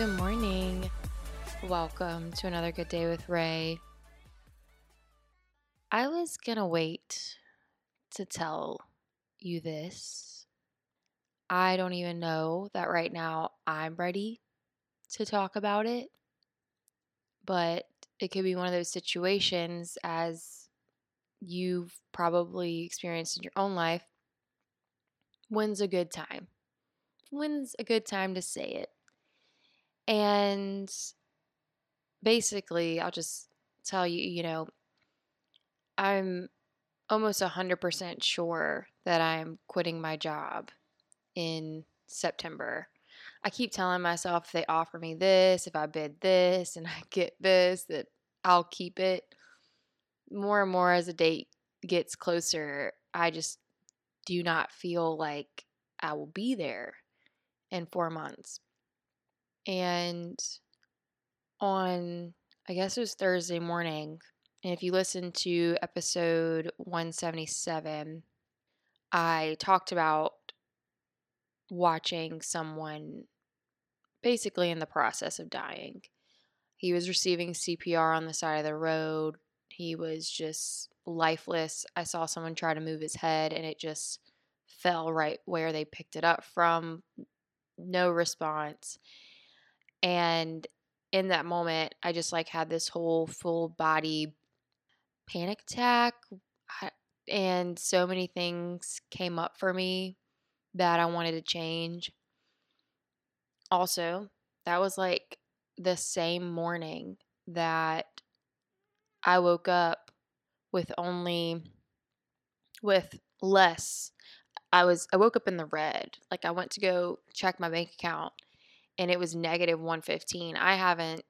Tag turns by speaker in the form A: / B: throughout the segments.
A: Good morning. Welcome to another good day with Ray. I was gonna wait to tell you this. I don't even know that right now I'm ready to talk about it, but it could be one of those situations as you've probably experienced in your own life. When's a good time? When's a good time to say it? And basically, I'll just tell you, you know, I'm almost 100% sure that I'm quitting my job in September. I keep telling myself if they offer me this, if I bid this and I get this, that I'll keep it. More and more as the date gets closer, I just do not feel like I will be there in four months. And on, I guess it was Thursday morning, and if you listen to episode 177, I talked about watching someone basically in the process of dying. He was receiving CPR on the side of the road. He was just lifeless. I saw someone try to move his head and it just fell right where they picked it up from. No response. And in that moment, I just like had this whole full body panic attack. And so many things came up for me that I wanted to change. Also, that was like the same morning that I woke up with only with less I was I woke up in the red. Like I went to go check my bank account and it was negative 115. I haven't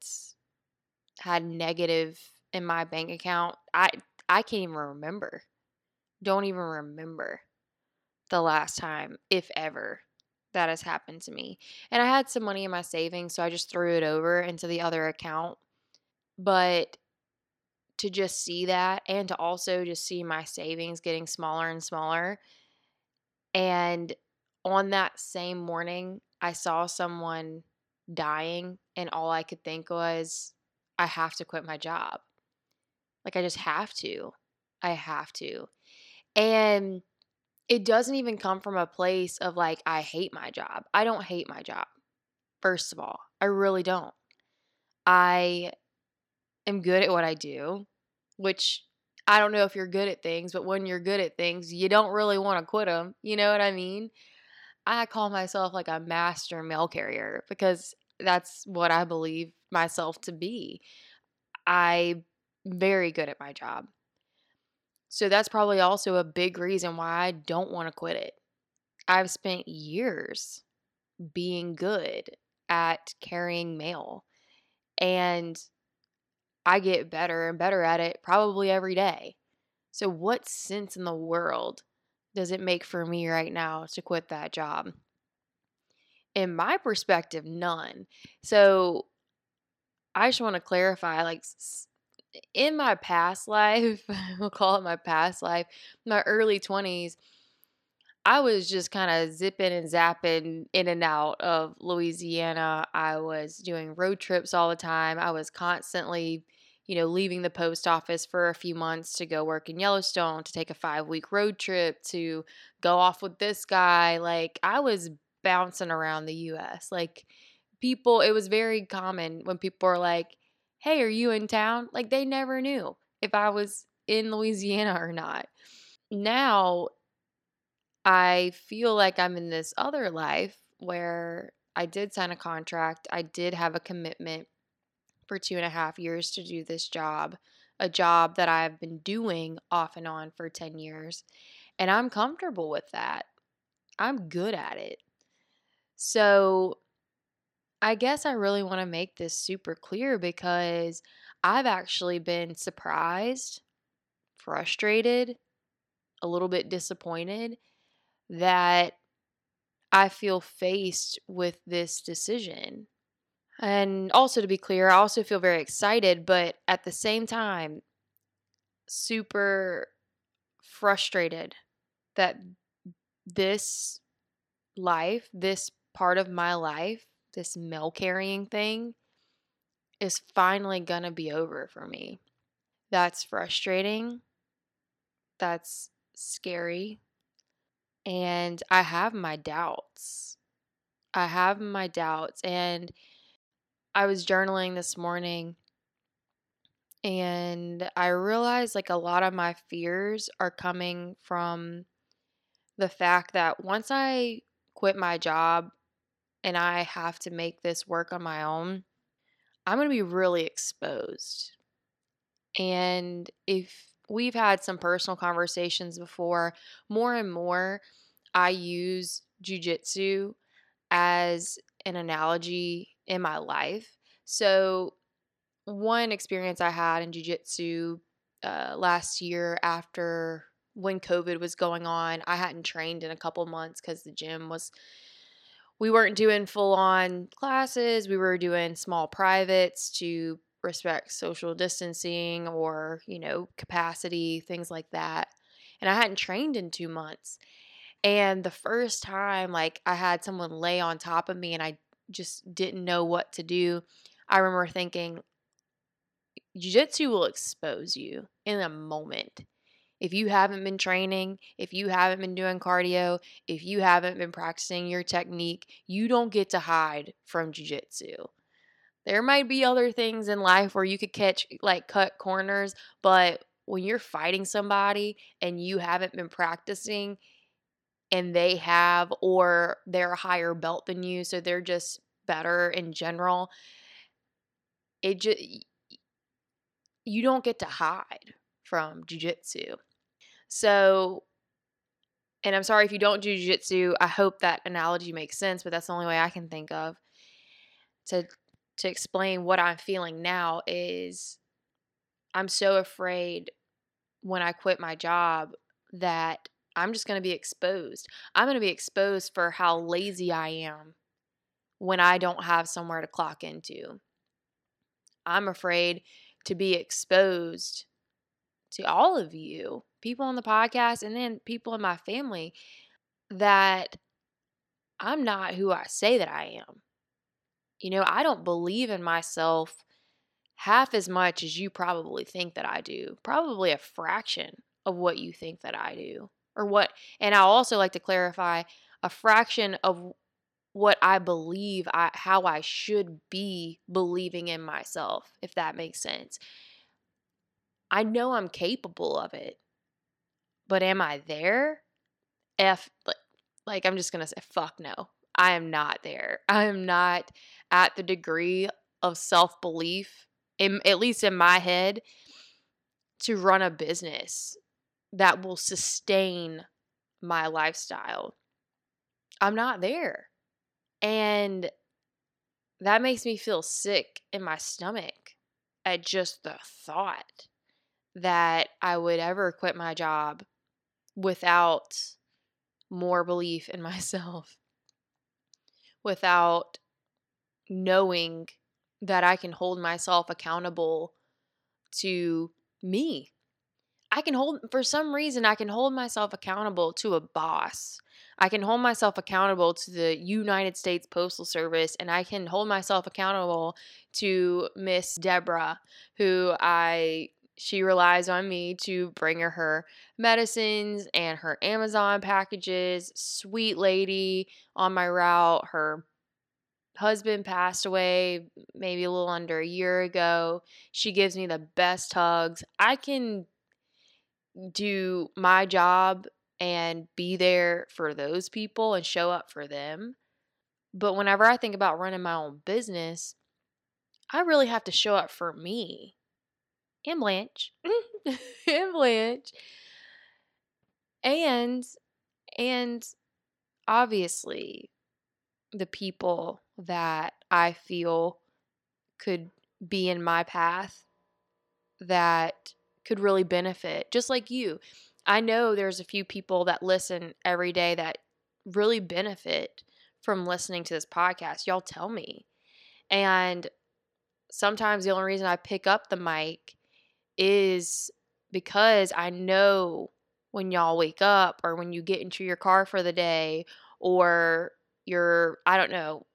A: had negative in my bank account. I I can't even remember. Don't even remember the last time if ever that has happened to me. And I had some money in my savings, so I just threw it over into the other account. But to just see that and to also just see my savings getting smaller and smaller. And on that same morning, I saw someone dying, and all I could think was, I have to quit my job. Like, I just have to. I have to. And it doesn't even come from a place of like, I hate my job. I don't hate my job, first of all. I really don't. I am good at what I do, which I don't know if you're good at things, but when you're good at things, you don't really want to quit them. You know what I mean? I call myself like a master mail carrier because that's what I believe myself to be. I'm very good at my job. So that's probably also a big reason why I don't want to quit it. I've spent years being good at carrying mail and I get better and better at it probably every day. So, what sense in the world does it make for me right now to quit that job? In my perspective, none. So, I just want to clarify like, in my past life, we'll call it my past life, my early 20s, I was just kind of zipping and zapping in and out of Louisiana. I was doing road trips all the time. I was constantly, you know, leaving the post office for a few months to go work in Yellowstone, to take a five week road trip, to go off with this guy. Like, I was bouncing around the US. Like, people, it was very common when people were like, hey, are you in town? Like they never knew if I was in Louisiana or not. Now I feel like I'm in this other life where I did sign a contract, I did have a commitment for two and a half years to do this job, a job that I've been doing off and on for 10 years. And I'm comfortable with that. I'm good at it. So I guess I really want to make this super clear because I've actually been surprised, frustrated, a little bit disappointed that I feel faced with this decision. And also, to be clear, I also feel very excited, but at the same time, super frustrated that this life, this part of my life this mail carrying thing is finally going to be over for me. That's frustrating. That's scary. And I have my doubts. I have my doubts. And I was journaling this morning and I realized like a lot of my fears are coming from the fact that once I quit my job and I have to make this work on my own, I'm going to be really exposed. And if we've had some personal conversations before, more and more I use jujitsu as an analogy in my life. So, one experience I had in jujitsu uh, last year after when COVID was going on, I hadn't trained in a couple months because the gym was we weren't doing full on classes. We were doing small privates to respect social distancing or, you know, capacity, things like that. And I hadn't trained in two months. And the first time, like, I had someone lay on top of me and I just didn't know what to do. I remember thinking, Jiu Jitsu will expose you in a moment if you haven't been training, if you haven't been doing cardio, if you haven't been practicing your technique, you don't get to hide from Jiu Jitsu. There might be other things in life where you could catch, like, cut corners, but when you're fighting somebody and you haven't been practicing and they have, or they're a higher belt than you, so they're just better in general, it just, you don't get to hide from jujitsu. So, and I'm sorry if you don't do jiu-jitsu, I hope that analogy makes sense, but that's the only way I can think of to to explain what I'm feeling now is I'm so afraid when I quit my job that I'm just going to be exposed. I'm going to be exposed for how lazy I am when I don't have somewhere to clock into. I'm afraid to be exposed to all of you, people on the podcast, and then people in my family, that I'm not who I say that I am. You know, I don't believe in myself half as much as you probably think that I do, probably a fraction of what you think that I do. Or what, and I also like to clarify a fraction of what I believe I how I should be believing in myself, if that makes sense. I know I'm capable of it. But am I there? F like, like I'm just going to say fuck no. I am not there. I am not at the degree of self-belief in at least in my head to run a business that will sustain my lifestyle. I'm not there. And that makes me feel sick in my stomach at just the thought that I would ever quit my job without more belief in myself, without knowing that I can hold myself accountable to me. I can hold, for some reason, I can hold myself accountable to a boss. I can hold myself accountable to the United States Postal Service, and I can hold myself accountable to Miss Deborah, who I she relies on me to bring her her medicines and her Amazon packages. Sweet lady on my route. Her husband passed away maybe a little under a year ago. She gives me the best hugs. I can do my job and be there for those people and show up for them. But whenever I think about running my own business, I really have to show up for me and Blanche and Blanche and and obviously the people that I feel could be in my path that could really benefit just like you. I know there's a few people that listen every day that really benefit from listening to this podcast. Y'all tell me. And sometimes the only reason I pick up the mic is because I know when y'all wake up or when you get into your car for the day or you're, I don't know,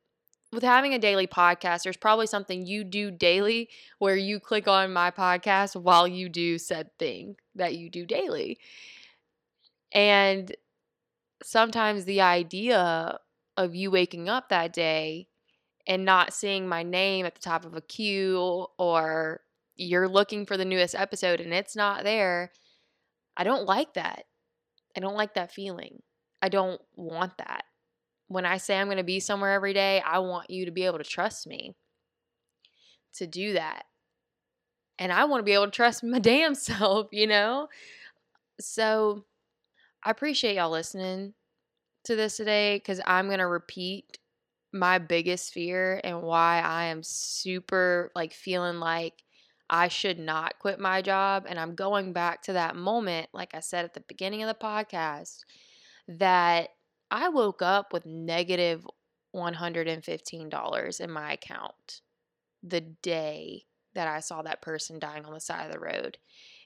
A: with having a daily podcast, there's probably something you do daily where you click on my podcast while you do said thing that you do daily. And sometimes the idea of you waking up that day and not seeing my name at the top of a queue or you're looking for the newest episode and it's not there, I don't like that. I don't like that feeling. I don't want that when I say I'm going to be somewhere every day, I want you to be able to trust me to do that. And I want to be able to trust my damn self, you know? So I appreciate y'all listening to this today because I'm going to repeat my biggest fear and why I am super like feeling like I should not quit my job. And I'm going back to that moment, like I said at the beginning of the podcast, that I woke up with negative $115 in my account the day that I saw that person dying on the side of the road.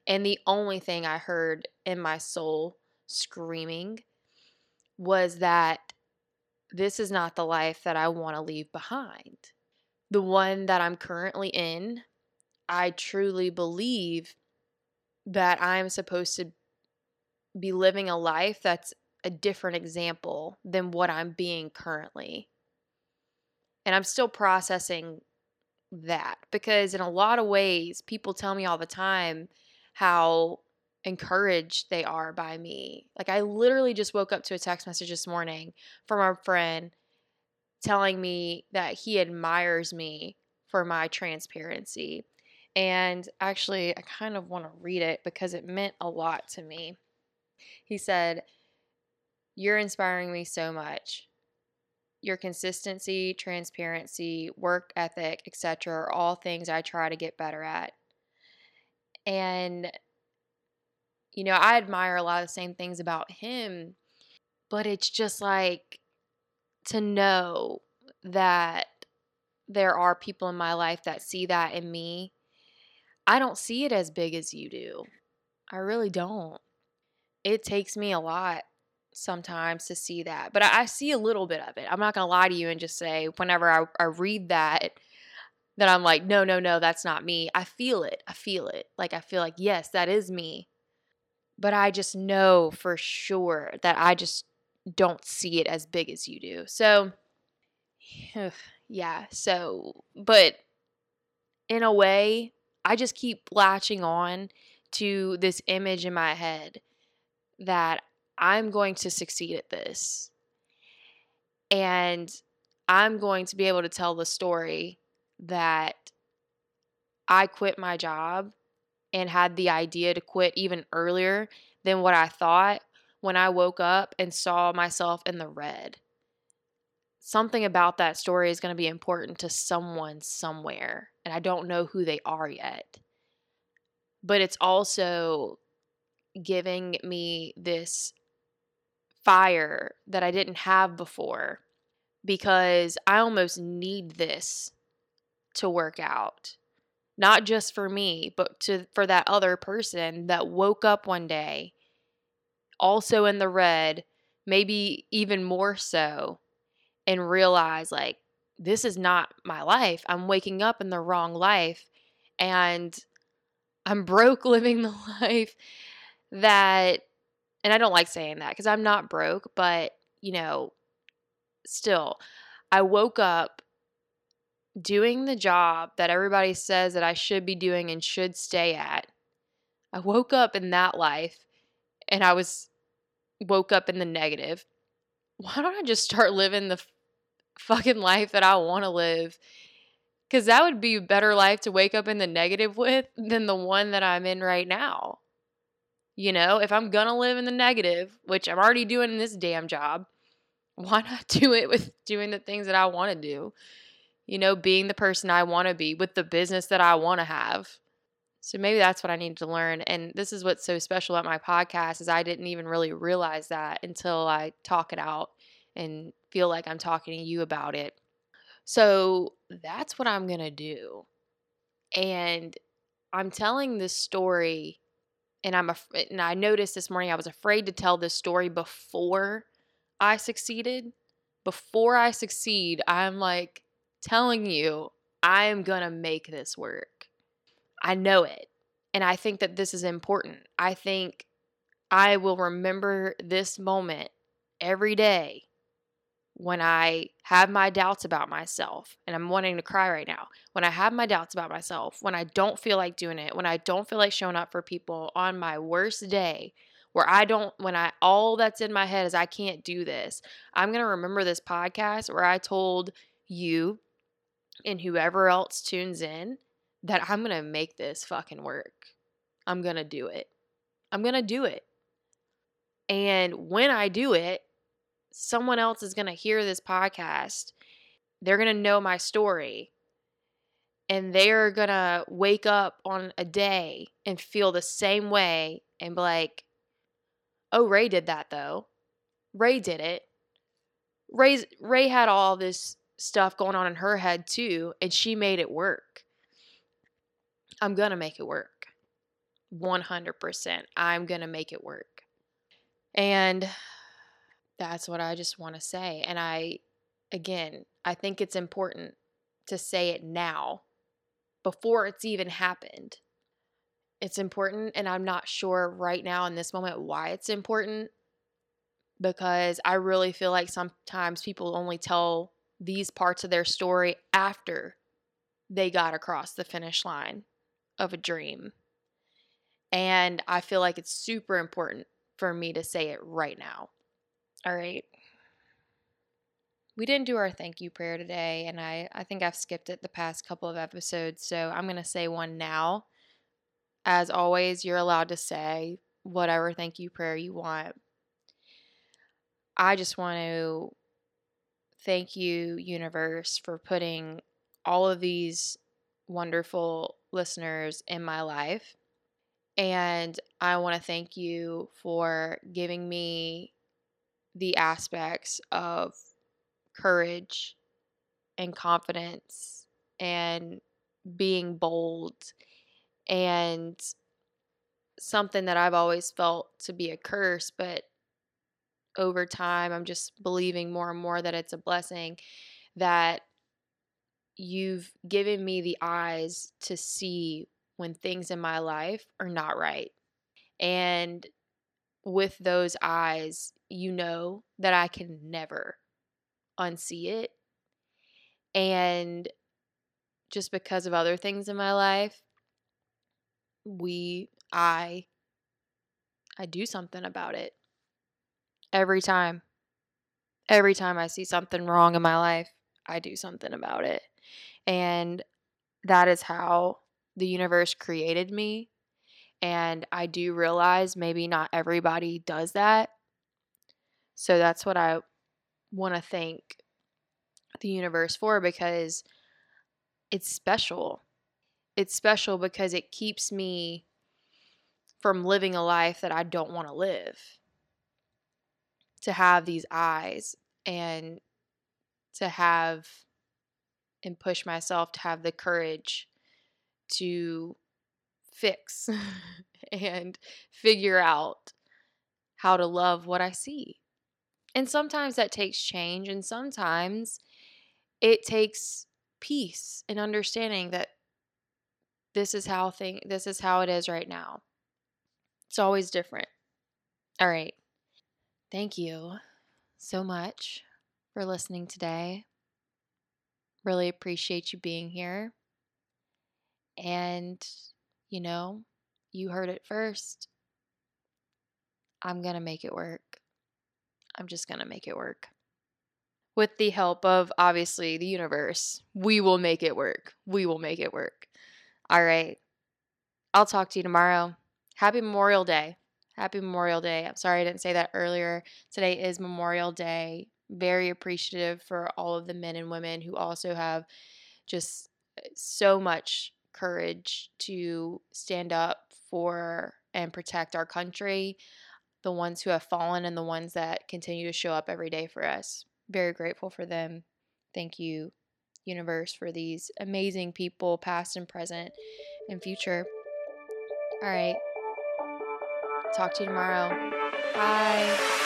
A: And the only thing I heard in my soul screaming was that this is not the life that I want to leave behind. The one that I'm currently in, I truly believe that I'm supposed to be living a life that's a different example than what I'm being currently. And I'm still processing that because, in a lot of ways, people tell me all the time how encouraged they are by me. Like, I literally just woke up to a text message this morning from our friend telling me that he admires me for my transparency. And actually, I kind of want to read it because it meant a lot to me. He said, you're inspiring me so much. Your consistency, transparency, work ethic, etc. are all things I try to get better at. And, you know, I admire a lot of the same things about him, but it's just like to know that there are people in my life that see that in me. I don't see it as big as you do. I really don't. It takes me a lot sometimes to see that. But I, I see a little bit of it. I'm not going to lie to you and just say, whenever I, I read that, that I'm like, no, no, no, that's not me. I feel it. I feel it. Like, I feel like, yes, that is me. But I just know for sure that I just don't see it as big as you do. So, yeah. So, but in a way, I just keep latching on to this image in my head that I'm going to succeed at this. And I'm going to be able to tell the story that I quit my job and had the idea to quit even earlier than what I thought when I woke up and saw myself in the red. Something about that story is going to be important to someone somewhere, and I don't know who they are yet. But it's also giving me this fire that I didn't have before because I almost need this to work out. Not just for me, but to for that other person that woke up one day also in the red, maybe even more so and realize like this is not my life. I'm waking up in the wrong life and I'm broke living the life that and I don't like saying that because I'm not broke, but you know, still, I woke up doing the job that everybody says that I should be doing and should stay at. I woke up in that life and I was woke up in the negative. Why don't I just start living the f- fucking life that I want to live? Because that would be a better life to wake up in the negative with than the one that I'm in right now. You know, if I'm gonna live in the negative, which I'm already doing in this damn job, why not do it with doing the things that I want to do? You know, being the person I want to be with the business that I want to have. So maybe that's what I need to learn. And this is what's so special about my podcast is I didn't even really realize that until I talk it out and feel like I'm talking to you about it. So that's what I'm going to do. And I'm telling this story and I'm af- eh, and I noticed this morning I was afraid to tell this story before I succeeded. Before I succeed, I'm like telling you I am going to make this work. I know it. And I think that this is important. I think I will remember this moment every day when I have my doubts about myself, and I'm wanting to cry right now, when I have my doubts about myself, when I don't feel like doing it, when I don't feel like showing up for people on my worst day, where I don't, when I, all that's in my head is I can't do this, I'm going to remember this podcast where I told you and whoever else tunes in that I'm going to make this fucking work. I'm going to do it. I'm going to do it. And when I do it, someone else is going to hear this podcast. They're going to know my story. And they're going to wake up on a day and feel the same way and be like, oh, Ray did that though. Ray did it. Ray's, Ray had all this stuff going on in her head too, and she made it work. I'm going to make it work. 100%. I'm going to make it work. And that's what I just want to say. And I, again, I think it's important to say it now before it's even happened. It's important, and I'm not sure right now in this moment why it's important because I really feel like sometimes people only tell these parts of their story after they got across the finish line of a dream. And I feel like it's super important for me to say it right now. All right. We didn't do our thank you prayer today, and I, I think I've skipped it the past couple of episodes, so I'm going to say one now. As always, you're allowed to say whatever thank you prayer you want. I just want to thank you, universe, for putting all of these wonderful listeners in my life. And I want to thank you for giving me the aspects of courage and confidence and being bold and something that I've always felt to be a curse, but over time I'm just believing more and more that it's a blessing that you've given me the eyes to see when things in my life are not right. And with those eyes, you know that I can never unsee it. And just because of other things in my life, we, I, I do something about it every time. Every time I see something wrong in my life, I do something about it. And that is how the universe created me. And I do realize maybe not everybody does that. So that's what I want to thank the universe for because it's special. It's special because it keeps me from living a life that I don't want to live. To have these eyes and to have and push myself to have the courage to fix and figure out how to love what I see. And sometimes that takes change, and sometimes it takes peace and understanding that this is how thing this is how it is right now. It's always different. All right. Thank you so much for listening today. Really appreciate you being here. And you know, you heard it first. I'm going to make it work. I'm just going to make it work. With the help of obviously the universe, we will make it work. We will make it work. All right. I'll talk to you tomorrow. Happy Memorial Day. Happy Memorial Day. I'm sorry I didn't say that earlier. Today is Memorial Day. Very appreciative for all of the men and women who also have just uh, so much courage to stand up for and protect our country the ones who have fallen and the ones that continue to show up every day for us. Very grateful for them. Thank you, universe, for these amazing people, past and present and future. All right. Talk to you tomorrow. Bye.